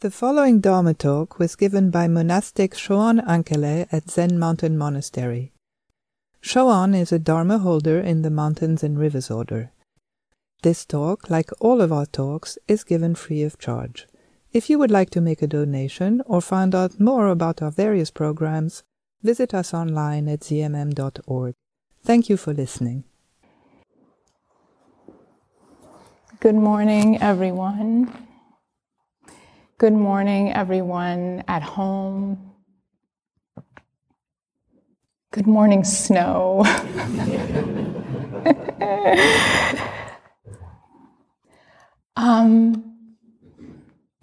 The following Dharma talk was given by monastic Shoan Ankele at Zen Mountain Monastery. Shoan is a Dharma holder in the Mountains and Rivers Order. This talk, like all of our talks, is given free of charge. If you would like to make a donation or find out more about our various programs, visit us online at zmm.org. Thank you for listening. Good morning, everyone. Good morning, everyone at home. Good morning, snow. um,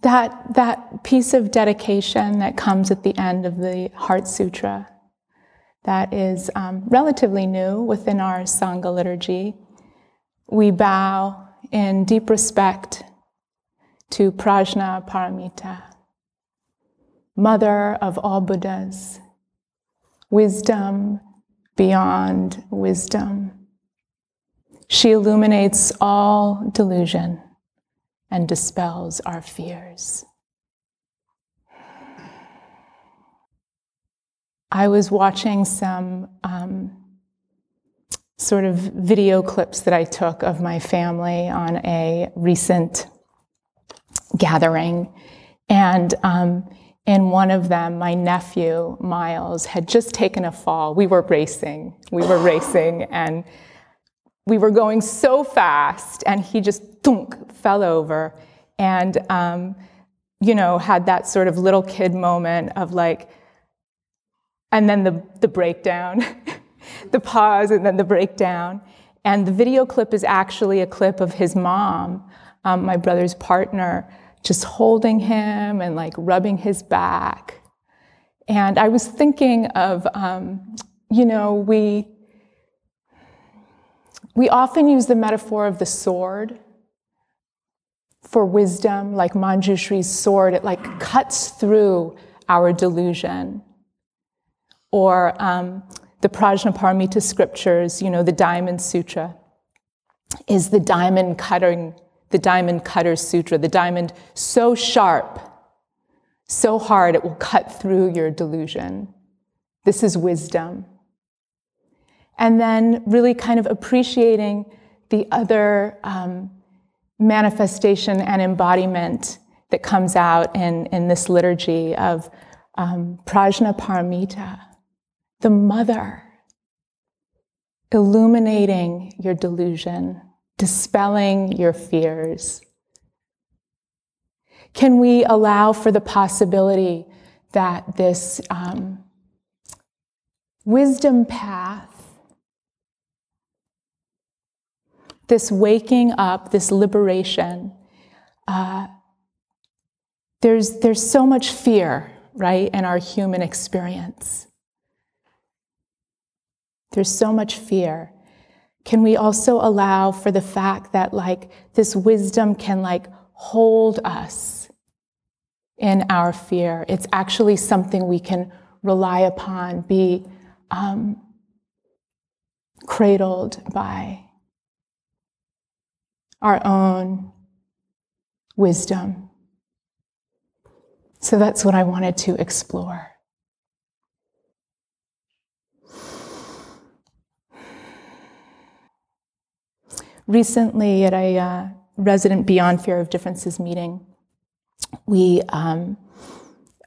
that, that piece of dedication that comes at the end of the Heart Sutra, that is um, relatively new within our Sangha liturgy. We bow in deep respect to Prajna Paramita, mother of all Buddhas, wisdom beyond wisdom. She illuminates all delusion and dispels our fears. I was watching some um, sort of video clips that I took of my family on a recent gathering. And um, in one of them, my nephew, Miles, had just taken a fall. We were racing. We were racing, and we were going so fast, and he just thunk, fell over. And, um, you know, had that sort of little kid moment of like, and then the, the breakdown. the pause and then the breakdown. And the video clip is actually a clip of his mom, um, my brother's partner, just holding him and like rubbing his back. And I was thinking of, um, you know, we, we often use the metaphor of the sword for wisdom, like Manjushri's sword. It like cuts through our delusion. Or um, the Prajnaparamita scriptures, you know, the Diamond Sutra is the diamond cutting, the diamond cutter sutra, the diamond so sharp, so hard it will cut through your delusion. This is wisdom. And then really kind of appreciating the other um, manifestation and embodiment that comes out in, in this liturgy of um, Prajnaparamita the mother, illuminating your delusion, dispelling your fears? Can we allow for the possibility that this um, wisdom path, this waking up, this liberation, uh, there's, there's so much fear, right, in our human experience. There's so much fear. Can we also allow for the fact that like this wisdom can like hold us in our fear? It's actually something we can rely upon, be um, cradled by our own wisdom. So that's what I wanted to explore. Recently at a uh, resident Beyond Fear of Differences meeting, we um,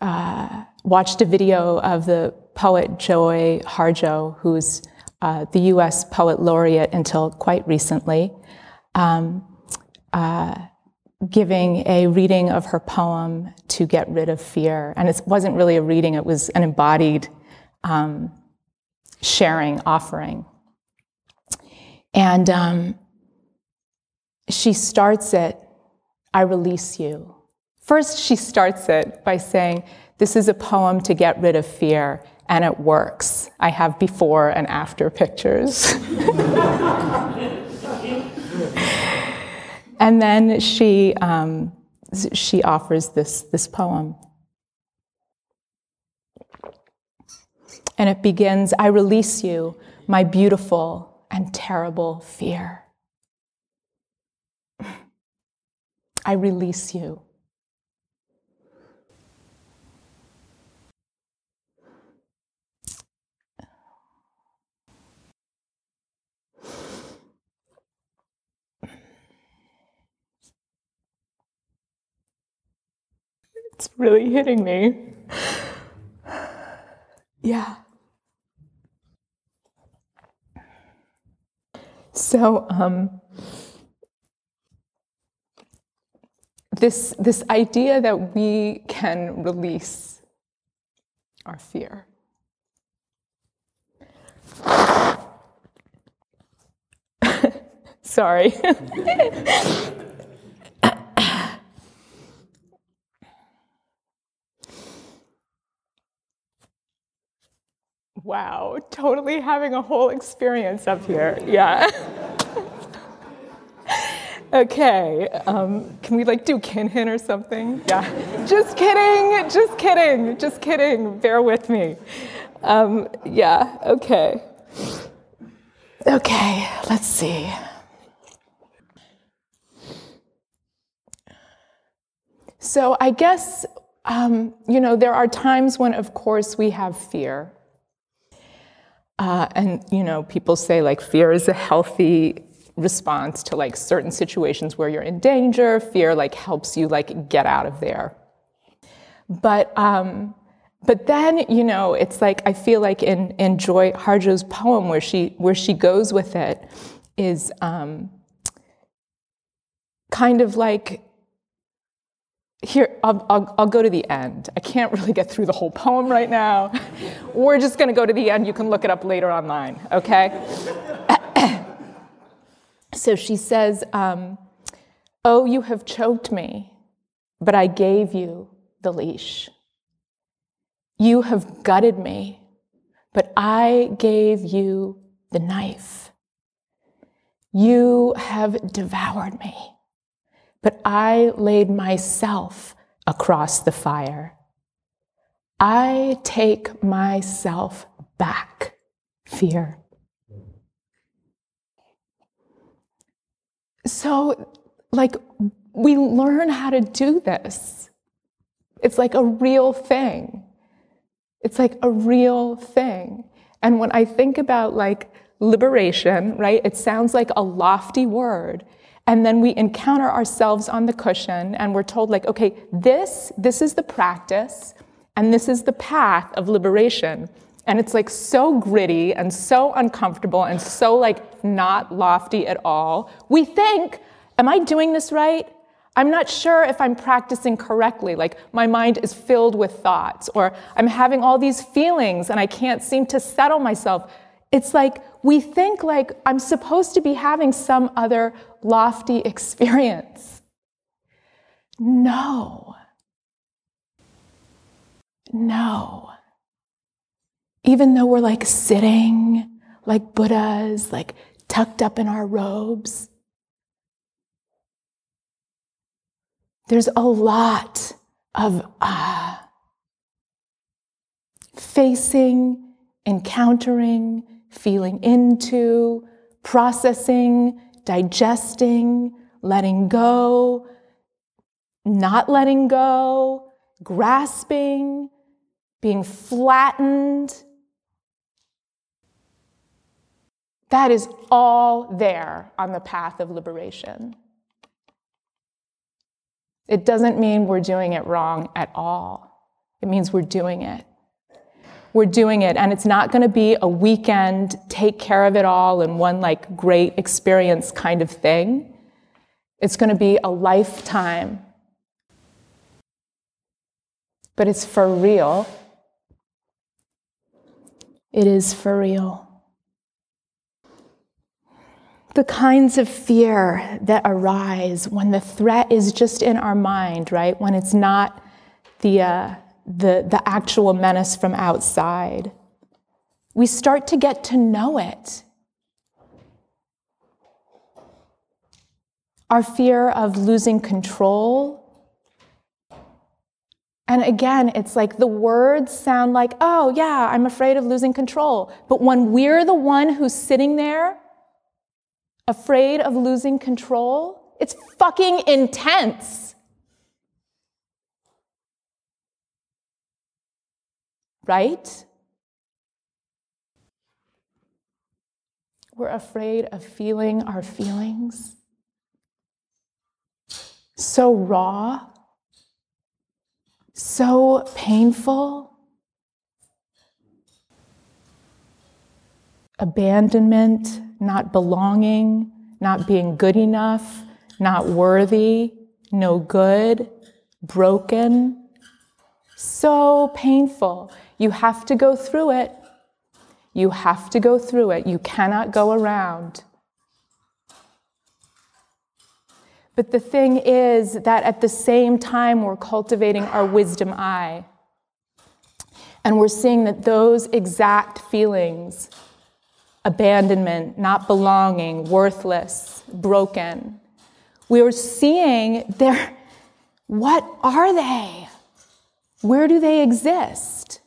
uh, watched a video of the poet Joy Harjo, who's uh, the US Poet Laureate until quite recently, um, uh, giving a reading of her poem To Get Rid of Fear. And it wasn't really a reading, it was an embodied um, sharing, offering. And um, she starts it, I release you. First, she starts it by saying, This is a poem to get rid of fear, and it works. I have before and after pictures. and then she, um, she offers this, this poem. And it begins I release you, my beautiful and terrible fear. I release you. It's really hitting me. Yeah. So, um, this, this idea that we can release our fear. Sorry. wow, totally having a whole experience up here. Yeah. Okay, um, can we like do kinhin or something? Yeah, just kidding, just kidding, just kidding. Bear with me. Um, yeah, okay. Okay, let's see. So I guess, um, you know, there are times when, of course, we have fear. Uh, and, you know, people say like fear is a healthy response to like certain situations where you're in danger. Fear like helps you like get out of there. But um, but then you know it's like I feel like in in Joy Harjo's poem where she where she goes with it is um, kind of like here I'll, I'll, I'll, go to the end i can't really get through the whole poem right now we're just going to go to the end you can look it up later online okay so she says, um, Oh, you have choked me, but I gave you the leash. You have gutted me, but I gave you the knife. You have devoured me, but I laid myself across the fire. I take myself back, fear. So, like, we learn how to do this. It's like a real thing. It's like a real thing. And when I think about like liberation, right, it sounds like a lofty word. And then we encounter ourselves on the cushion and we're told, like, okay, this, this is the practice and this is the path of liberation. And it's like so gritty and so uncomfortable and so like not lofty at all. We think, am I doing this right? I'm not sure if I'm practicing correctly. Like my mind is filled with thoughts, or I'm having all these feelings and I can't seem to settle myself. It's like we think like I'm supposed to be having some other lofty experience. No. No even though we're like sitting like Buddhas, like tucked up in our robes, there's a lot of uh, facing, encountering, feeling into, processing, digesting, letting go, not letting go, grasping, being flattened, That is all there on the path of liberation. It doesn't mean we're doing it wrong at all. It means we're doing it. We're doing it, and it's not going to be a weekend, take care of it all in one like great experience kind of thing. It's going to be a lifetime. But it's for real. It is for real the kinds of fear that arise when the threat is just in our mind, right? When it's not the, uh, the, the actual menace from outside. We start to get to know it. Our fear of losing control. And again, it's like the words sound like, oh, yeah, I'm afraid of losing control. But when we're the one who's sitting there afraid of losing control, It's fucking intense. Right? We're afraid of feeling our feelings. So raw, so painful. Abandonment, not belonging, not being good enough, not worthy, no good, broken. So painful. You have to go through it. You have to go through it. You cannot go around. But the thing is that at the same time, we're cultivating our wisdom eye. And we're seeing that those exact feelings abandonment, not belonging, worthless, broken we are seeing their, what are they? Where do they exist?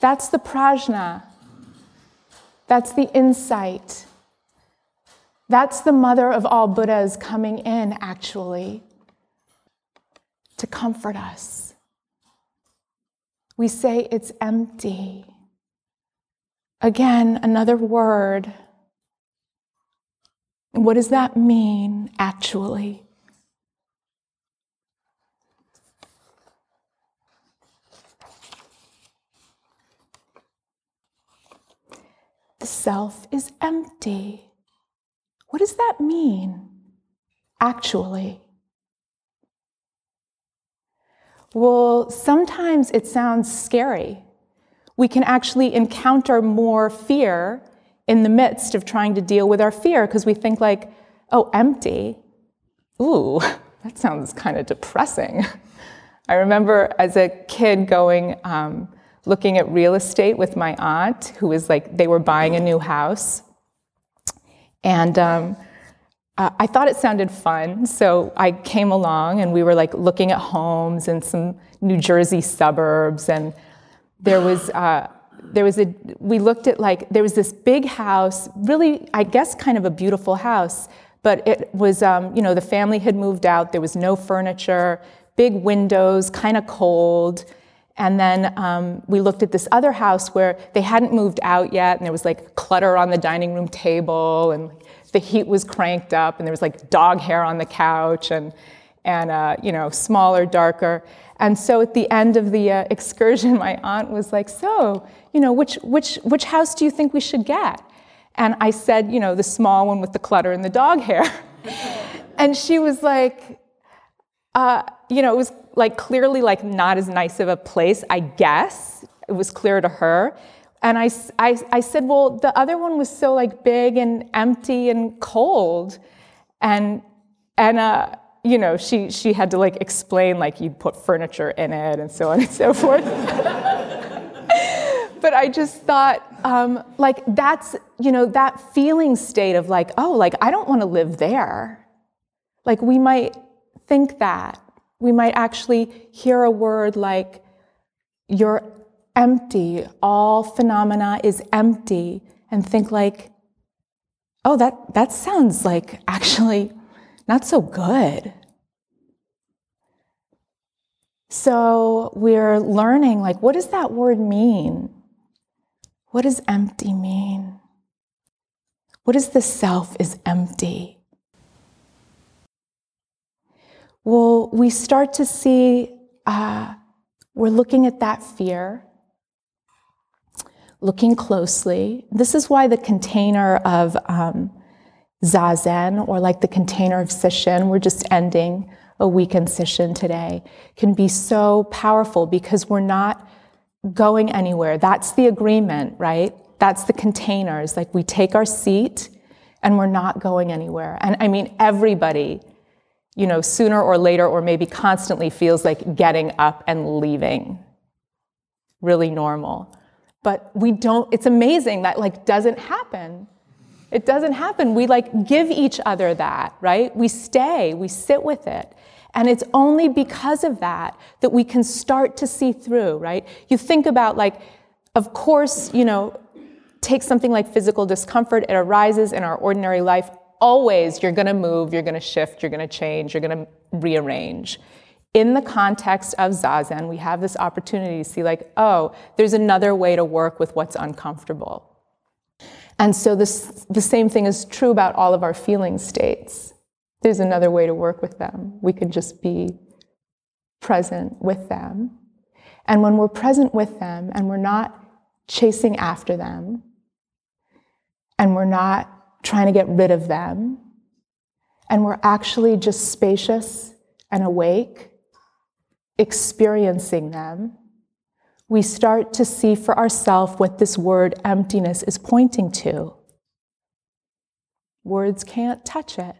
That's the prajna. That's the insight. That's the mother of all Buddhas coming in, actually, to comfort us. We say it's empty. Again, another word what does that mean actually? The self is empty. What does that mean actually? Well, sometimes it sounds scary. We can actually encounter more fear in the midst of trying to deal with our fear because we think like, oh, empty. Ooh, that sounds kind of depressing. I remember as a kid going, um, looking at real estate with my aunt, who was like, they were buying a new house. And um, I thought it sounded fun, so I came along and we were like looking at homes in some New Jersey suburbs, and there was uh, there was a we looked at like there was this big house really i guess kind of a beautiful house but it was um, you know the family had moved out there was no furniture big windows kind of cold and then um, we looked at this other house where they hadn't moved out yet and there was like clutter on the dining room table and the heat was cranked up and there was like dog hair on the couch and and uh, you know smaller darker and so at the end of the uh, excursion, my aunt was like, So, you know, which, which, which house do you think we should get? And I said, You know, the small one with the clutter and the dog hair. and she was like, uh, You know, it was like clearly like not as nice of a place, I guess. It was clear to her. And I, I, I said, Well, the other one was so like big and empty and cold. And, and, uh, you know, she, she had to like explain like you'd put furniture in it and so on and so forth. but I just thought, um, like, that's, you know, that feeling state of like, oh, like, I don't want to live there. Like, we might think that. We might actually hear a word like, you're empty, all phenomena is empty, and think like, oh, that, that sounds like actually not so good. So we're learning like, what does that word mean? What does empty mean? What is the self is empty? Well, we start to see, uh, we're looking at that fear, looking closely. This is why the container of um, zazen, or like the container of sesshin, we're just ending a weekend session today, can be so powerful because we're not going anywhere. That's the agreement, right? That's the containers. Like we take our seat and we're not going anywhere. And I mean, everybody, you know, sooner or later, or maybe constantly feels like getting up and leaving. Really normal. But we don't, it's amazing that like doesn't happen. It doesn't happen. We like give each other that, right? We stay, we sit with it. And it's only because of that that we can start to see through, right? You think about like, of course, you know, take something like physical discomfort, it arises in our ordinary life always you're to move, you're to shift, you're to change, you're to rearrange. In the context of Zazen, we have this opportunity to see, like, oh, there's another way to work with what's uncomfortable. And so this, the same thing is true about all of our feeling states. There's another way to work with them. We can just be present with them. And when we're present with them and we're not chasing after them, and we're not trying to get rid of them, and we're actually just spacious and awake, experiencing them, we start to see for ourselves what this word emptiness is pointing to. Words can't touch it.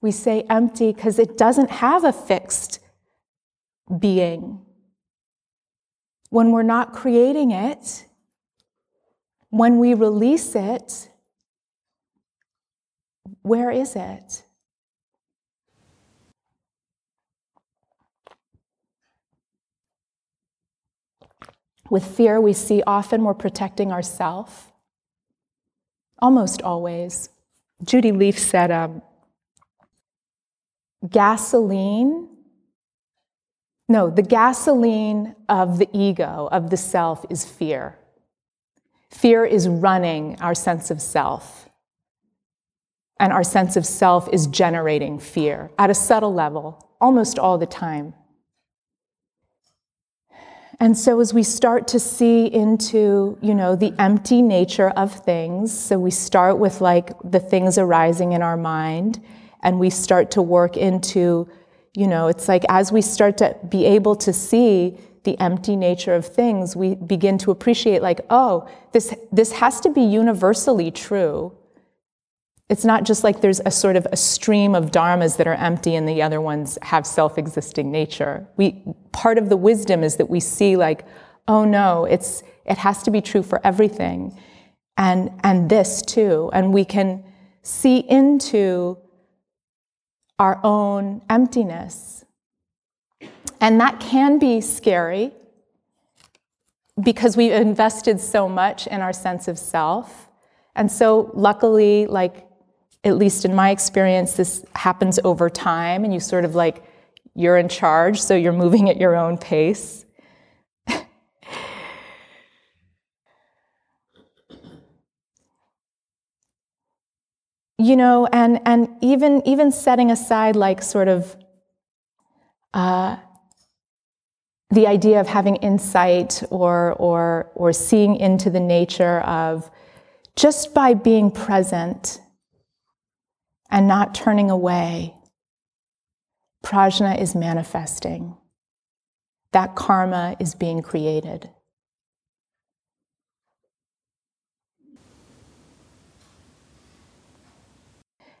We say empty because it doesn't have a fixed being. When we're not creating it, when we release it, where is it? With fear, we see often we're protecting ourselves. Almost always. Judy Lief said, um, gasoline, no, the gasoline of the ego, of the self, is fear. Fear is running our sense of self. And our sense of self is generating fear at a subtle level, almost all the time. And so as we start to see into, you know, the empty nature of things, so we start with like the things arising in our mind and we start to work into, you know, it's like as we start to be able to see the empty nature of things, we begin to appreciate like, oh, this, this has to be universally true. It's not just like there's a sort of a stream of dharmas that are empty and the other ones have self-existing nature. We, part of the wisdom is that we see like, oh no, it's, it has to be true for everything. And, and this too. And we can see into our own emptiness and that can be scary because we've invested so much in our sense of self. And so, luckily, like, at least in my experience, this happens over time, and you sort of like, you're in charge, so you're moving at your own pace. you know, and, and even, even setting aside, like, sort of, uh, the idea of having insight or, or, or seeing into the nature of just by being present and not turning away, prajna is manifesting. That karma is being created.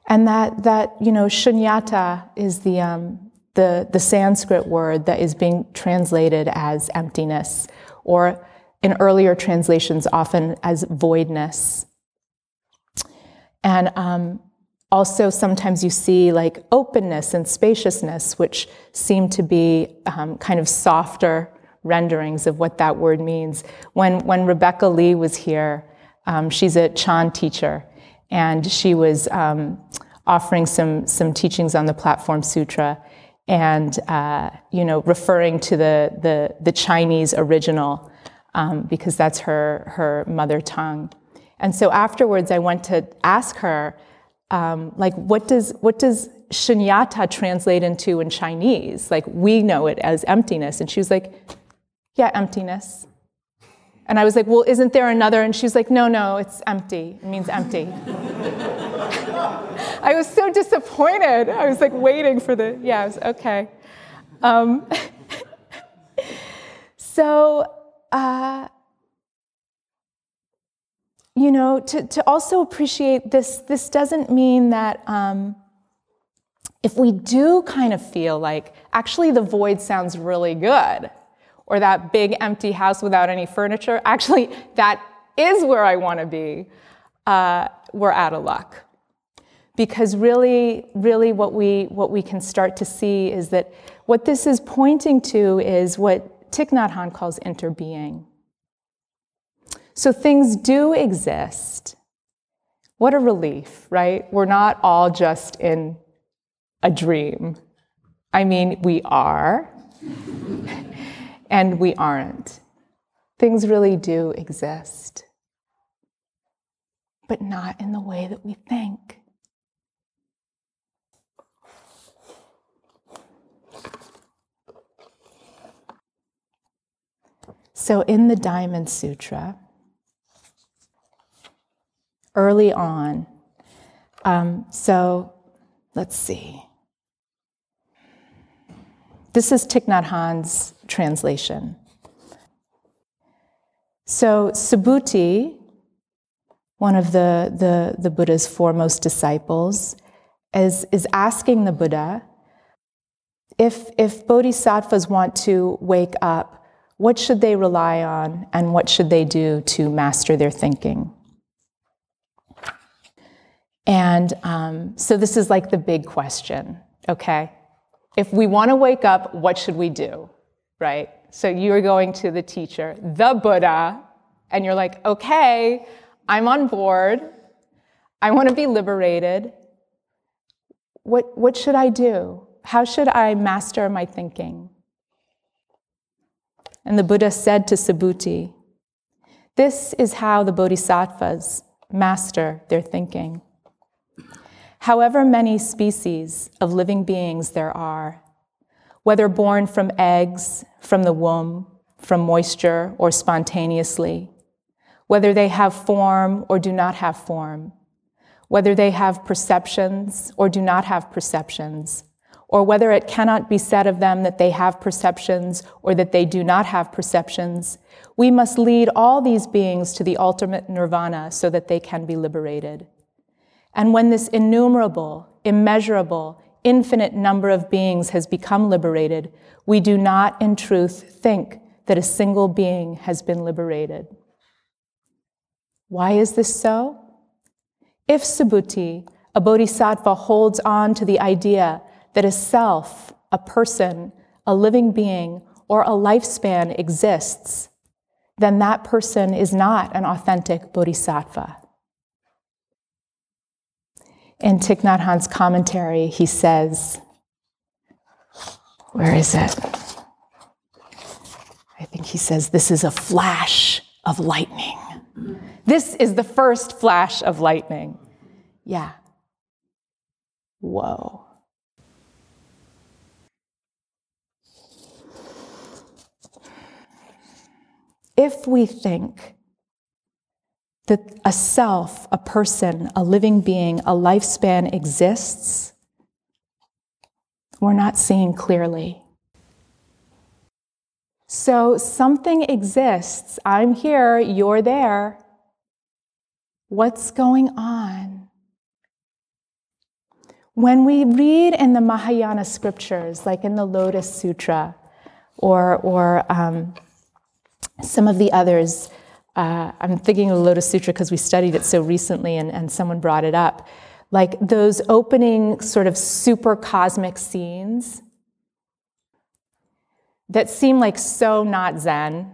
And that, that you know, shunyata is the, um, the, the Sanskrit word that is being translated as emptiness, or in earlier translations, often as voidness. And um, also, sometimes you see like openness and spaciousness, which seem to be um, kind of softer renderings of what that word means. When, when Rebecca Li was here, um, she's a Chan teacher, and she was um, offering some, some teachings on the Platform Sutra and uh, you know referring to the the, the Chinese original um, because that's her her mother tongue. And so afterwards, I went to ask her, um, like, what does what does shunyata translate into in Chinese? Like we know it as emptiness, and she was like, yeah, emptiness. And I was like, well, isn't there another? And she was like, no, no, it's empty. It means empty. I was so disappointed. I was like waiting for the, yeah, I was okay. Um, so, uh, you know, to, to also appreciate this, this doesn't mean that um, if we do kind of feel like actually the void sounds really good, or that big empty house without any furniture, actually, that is where I want to be, uh, we're out of luck because really, really what we, what we can start to see is that what this is pointing to is what Thich Nhat Hanh calls interbeing. So things do exist What a relief, right? We're not all just in a dream. I mean, we are, and we aren't. Things really do exist, but not in the way that we think. So, in the Diamond Sutra, early on, um, so let's see. This is Thich Nhat Hanh's translation. So, Subhuti, one of the, the, the Buddha's foremost disciples, is, is asking the Buddha if, if bodhisattvas want to wake up, what should they rely on and what should they do to master their thinking? And um, so, this is like the big question, okay? if we want to wake up, what should we do? Right? So you're going to the teacher, the Buddha, and you're like, okay, I'm on board. I want to be liberated. What, what should I do? How should I master my thinking? And the Buddha said to Subhuti, This is how the bodhisattvas master their thinking. However many species of living beings there are, whether born from eggs, from the womb, from moisture, or spontaneously, whether they have form or do not have form, whether they have perceptions or do not have perceptions, or whether it cannot be said of them that they have perceptions or that they do not have perceptions, we must lead all these beings to the ultimate nirvana so that they can be liberated. And when this innumerable, immeasurable, infinite number of beings has become liberated, we do not in truth think that a single being has been liberated. Why is this so? If Subhuti, a bodhisattva, holds on to the idea that a self, a person, a living being, or a lifespan exists, then that person is not an authentic bodhisattva. In Thich Nhat Hanh's commentary, he says, where is it? I think he says, this is a flash of lightning. This is the first flash of lightning. Yeah. Whoa. If we think that a self, a person, a living being, a lifespan exists, we're not seeing clearly. So something exists. I'm here, you're there. What's going on? When we read in the Mahayana scriptures, like in the Lotus Sutra or, or um, some of the others, uh, I'm thinking of the Lotus Sutra because we studied it so recently and, and someone brought it up. Like those opening sort of super cosmic scenes that seem like so not Zen.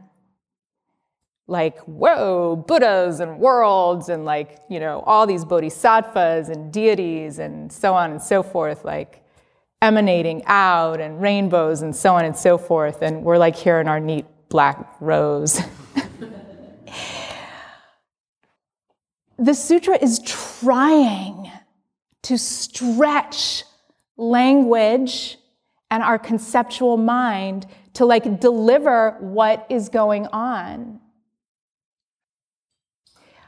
Like, whoa, Buddhas and worlds and like, you know, all these bodhisattvas and deities and so on and so forth, like emanating out and rainbows and so on and so forth. And we're like here in our neat black rose. the sutra is trying to stretch language and our conceptual mind to like deliver what is going on.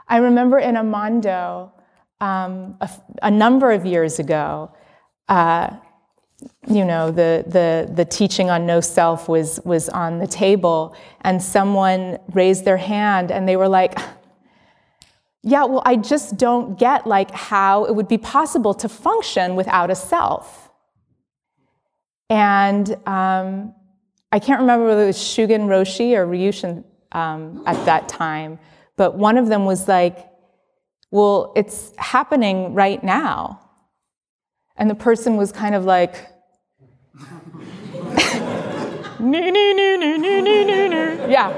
I remember in a mondo um, a, a, number of years ago, uh, you know, the, the, the teaching on no self was, was on the table, and someone raised their hand and they were like, yeah, well, I just don't get like how it would be possible to function without a self. And um, I can't remember whether it was Shugen Roshi or Ryushin um, at that time, but one of them was like, well, it's happening right now. And the person was kind of like, yeah.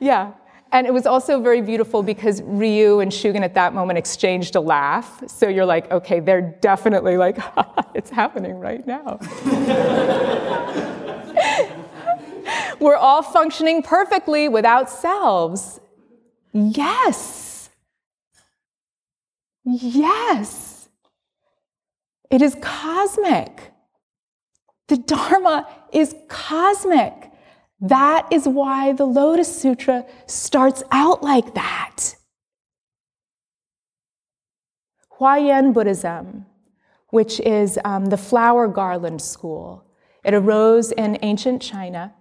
Yeah. And it was also very beautiful because Ryu and Shugen at that moment exchanged a laugh. So you're like, okay, they're definitely like, it's happening right now. We're all functioning perfectly without selves. Yes. Yes. It is cosmic. The Dharma is cosmic. That is why the Lotus Sutra starts out like that. Huayan Buddhism, which is um, the flower garland school, it arose in ancient China.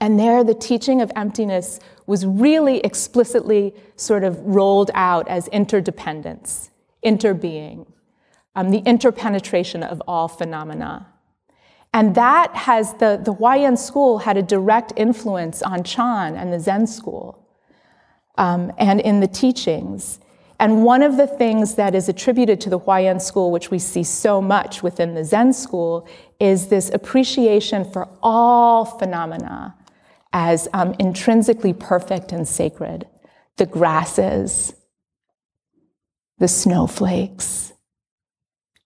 And there, the teaching of emptiness was really explicitly sort of rolled out as interdependence, interbeing, um, the interpenetration of all phenomena. And that has the, the Huayan school had a direct influence on Chan and the Zen school um, and in the teachings. And one of the things that is attributed to the Huayan school, which we see so much within the Zen school, is this appreciation for all phenomena as um, intrinsically perfect and sacred. The grasses, the snowflakes,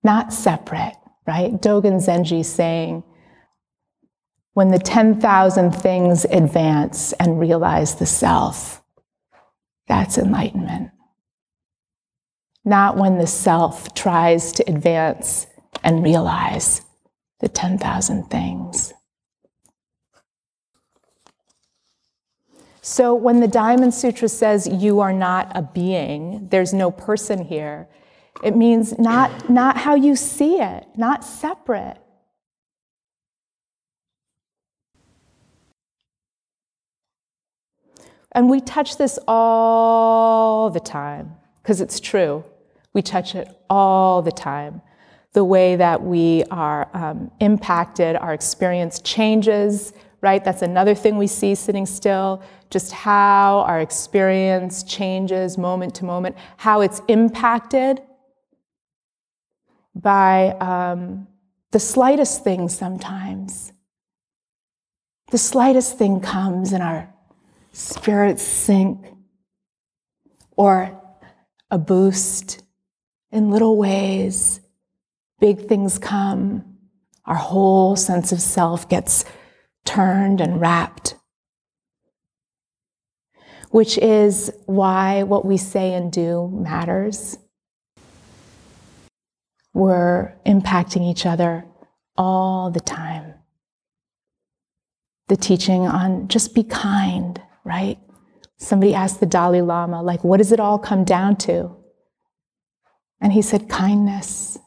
not separate right? Dogen Zenji saying, when the 10,000 things advance and realize the self, that's enlightenment. Not when the self tries to advance and realize the 10,000 things. So when the Diamond Sutra says you are not a being, there's no person here, it means not, not how you see it, not separate. And we touch this all the time, because it's true. We touch it all the time. The way that we are um, impacted, our experience changes, right? That's another thing we see sitting still, just how our experience changes moment to moment, how it's impacted by um, the slightest thing sometimes. The slightest thing comes and our spirits sink, or a boost in little ways. Big things come, our whole sense of self gets turned and wrapped. Which is why what we say and do matters. We're impacting each other all the time. The teaching on just be kind, right? Somebody asked the Dalai Lama, like, what does it all come down to? And he said, kindness.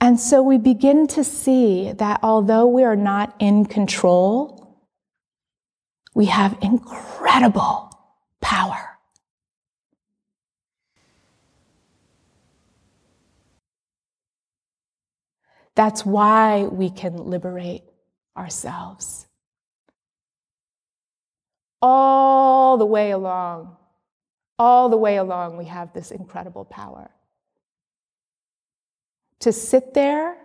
And so we begin to see that although we are not in control, we have incredible power. That's why we can liberate ourselves. All the way along, all the way along, we have this incredible power. To sit there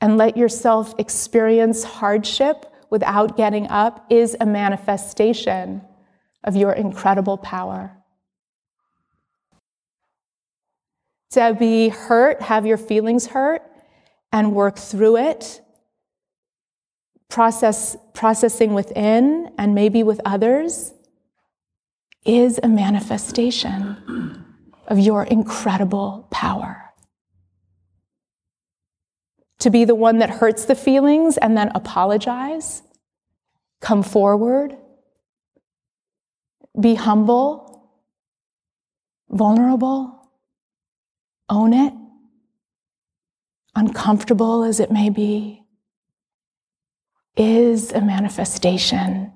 and let yourself experience hardship without getting up is a manifestation of your incredible power. To be hurt, have your feelings hurt, and work through it, process, processing within and maybe with others, is a manifestation of your incredible power. To be the one that hurts the feelings and then apologize, come forward, be humble, vulnerable own it, uncomfortable as it may be, is a manifestation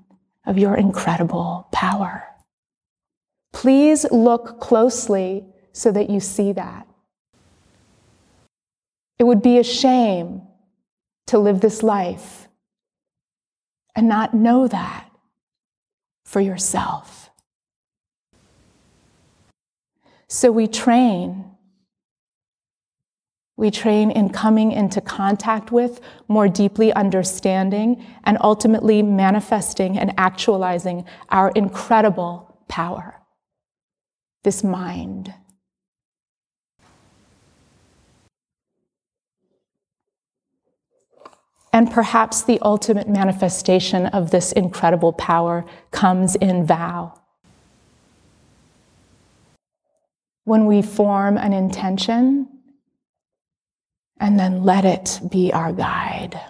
of your incredible power. Please look closely so that you see that. It would be a shame to live this life and not know that for yourself. So we train We train in coming into contact with, more deeply understanding, and ultimately manifesting and actualizing our incredible power. This mind. And perhaps the ultimate manifestation of this incredible power comes in vow. When we form an intention and then let it be our guide.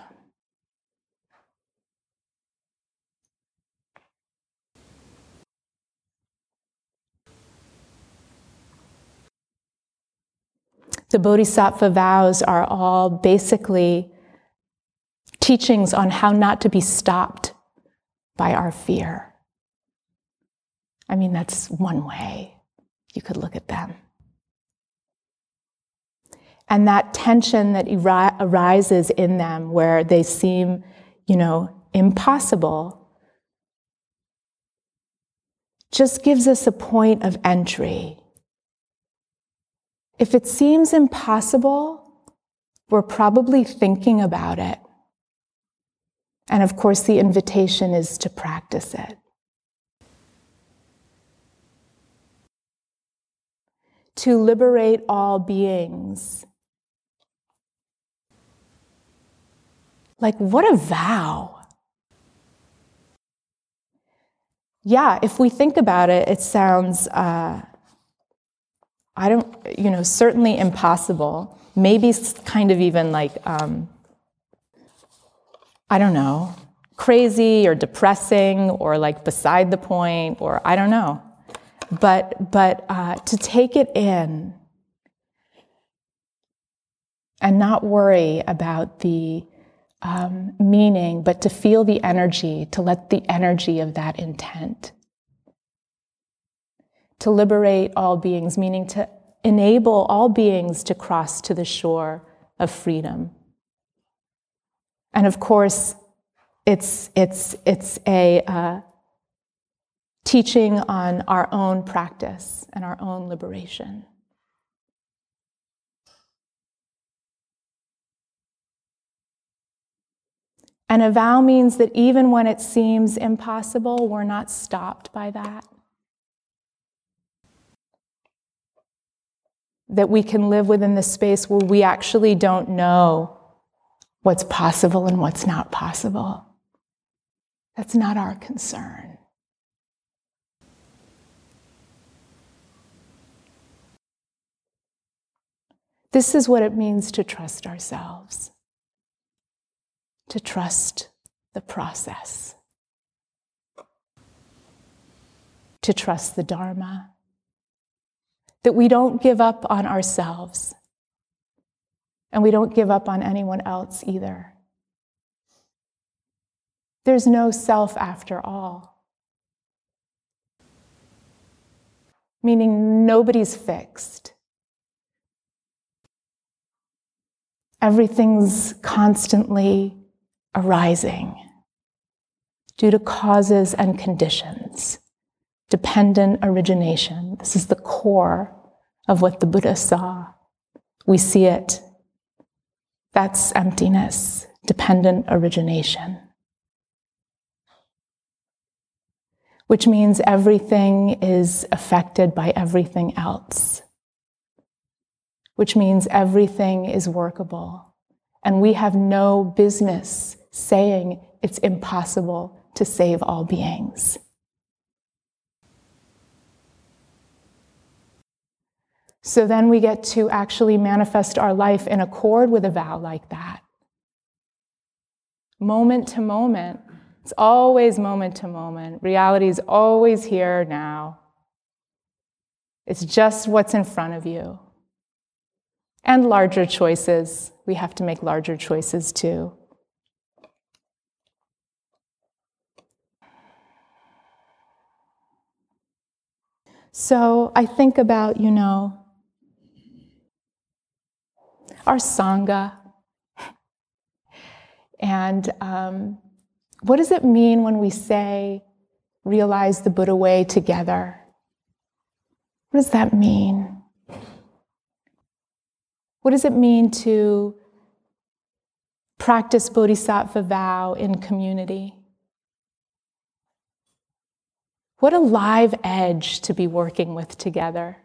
The Bodhisattva vows are all basically teachings on how not to be stopped by our fear. I mean, that's one way you could look at them. And that tension that arises in them where they seem, you know, impossible just gives us a point of entry. If it seems impossible, we're probably thinking about it. And of course, the invitation is to practice it. To liberate all beings. Like, what a vow. Yeah, if we think about it, it sounds, uh, I don't, you know, certainly impossible. Maybe kind of even like, um, I don't know, crazy or depressing or like beside the point or I don't know. But, but uh, to take it in and not worry about the um, meaning, but to feel the energy, to let the energy of that intent. To liberate all beings, meaning to enable all beings to cross to the shore of freedom. And of course, it's, it's, it's a uh, teaching on our own practice and our own liberation. And a vow means that even when it seems impossible, we're not stopped by that. That we can live within the space where we actually don't know what's possible and what's not possible. That's not our concern. This is what it means to trust ourselves, to trust the process, to trust the Dharma, that we don't give up on ourselves and we don't give up on anyone else either. There's no self after all. Meaning nobody's fixed. Everything's constantly arising due to causes and conditions, dependent origination. This is the core of what the Buddha saw. We see it that's emptiness, dependent origination. Which means everything is affected by everything else. Which means everything is workable. And we have no business saying it's impossible to save all beings. So then we get to actually manifest our life in accord with a vow like that. Moment to moment. It's always moment to moment. Reality is always here now. It's just what's in front of you. And larger choices. We have to make larger choices too. So I think about, you know, our Sangha. And um, what does it mean when we say, realize the Buddha way together? What does that mean? What does it mean to practice Bodhisattva vow in community? What a live edge to be working with together.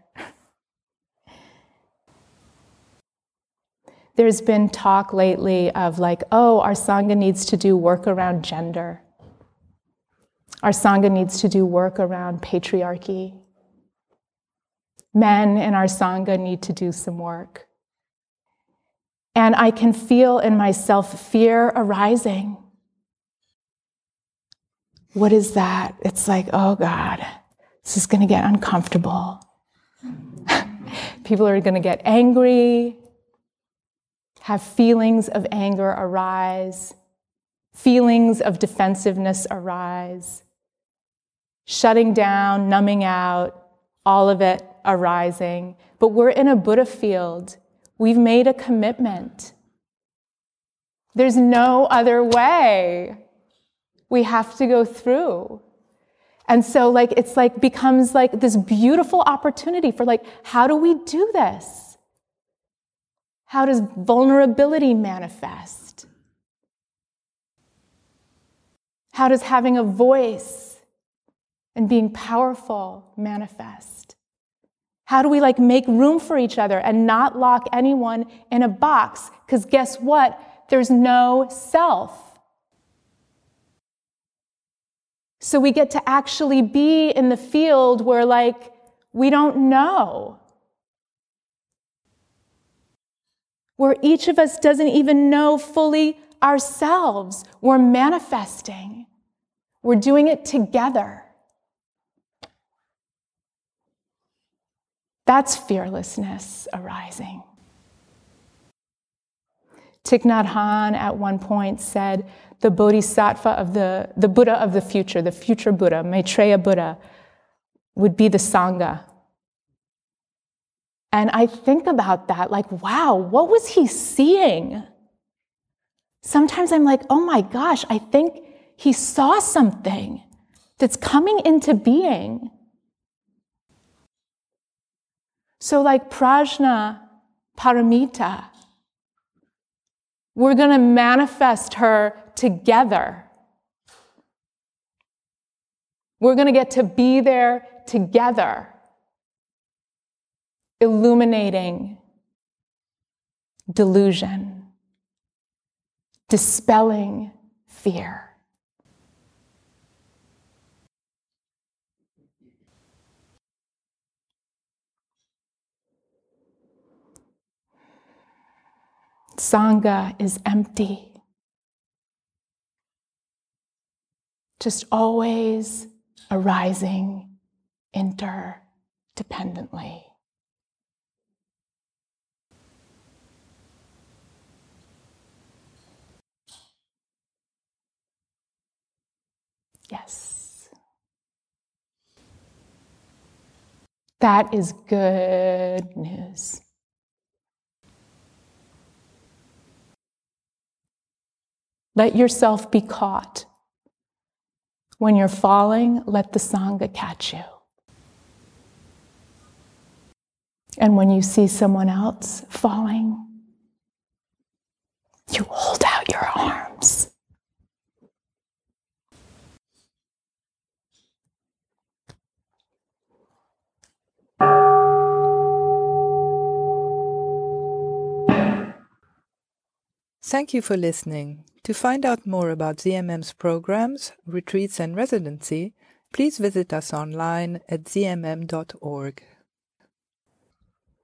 There's been talk lately of like, oh, our Sangha needs to do work around gender. Our Sangha needs to do work around patriarchy. Men in our Sangha need to do some work. And I can feel in myself fear arising. What is that? It's like, oh God, this is going to get uncomfortable. People are going to get angry, have feelings of anger arise, feelings of defensiveness arise, shutting down, numbing out, all of it arising. But we're in a Buddha field. We've made a commitment. There's no other way. We have to go through. And so like it's like becomes like this beautiful opportunity for like how do we do this? How does vulnerability manifest? How does having a voice and being powerful manifest? How do we like make room for each other and not lock anyone in a box? Because guess what? There's no self. So we get to actually be in the field where like we don't know. Where each of us doesn't even know fully ourselves. We're manifesting. We're doing it together. That's fearlessness arising. Thich Nhat Hanh at one point said, the bodhisattva of the, the Buddha of the future, the future Buddha, Maitreya Buddha, would be the Sangha. And I think about that like, wow, what was he seeing? Sometimes I'm like, oh my gosh, I think he saw something that's coming into being. So, like Prajna Paramita, we're going to manifest her together. We're going to get to be there together, illuminating delusion, dispelling fear. Sangha is empty. Just always arising interdependently. Yes. That is good news. Let yourself be caught. When you're falling, let the Sangha catch you. And when you see someone else falling, you hold out your arms. Thank you for listening. To find out more about ZMM's programs, retreats, and residency, please visit us online at zmm.org.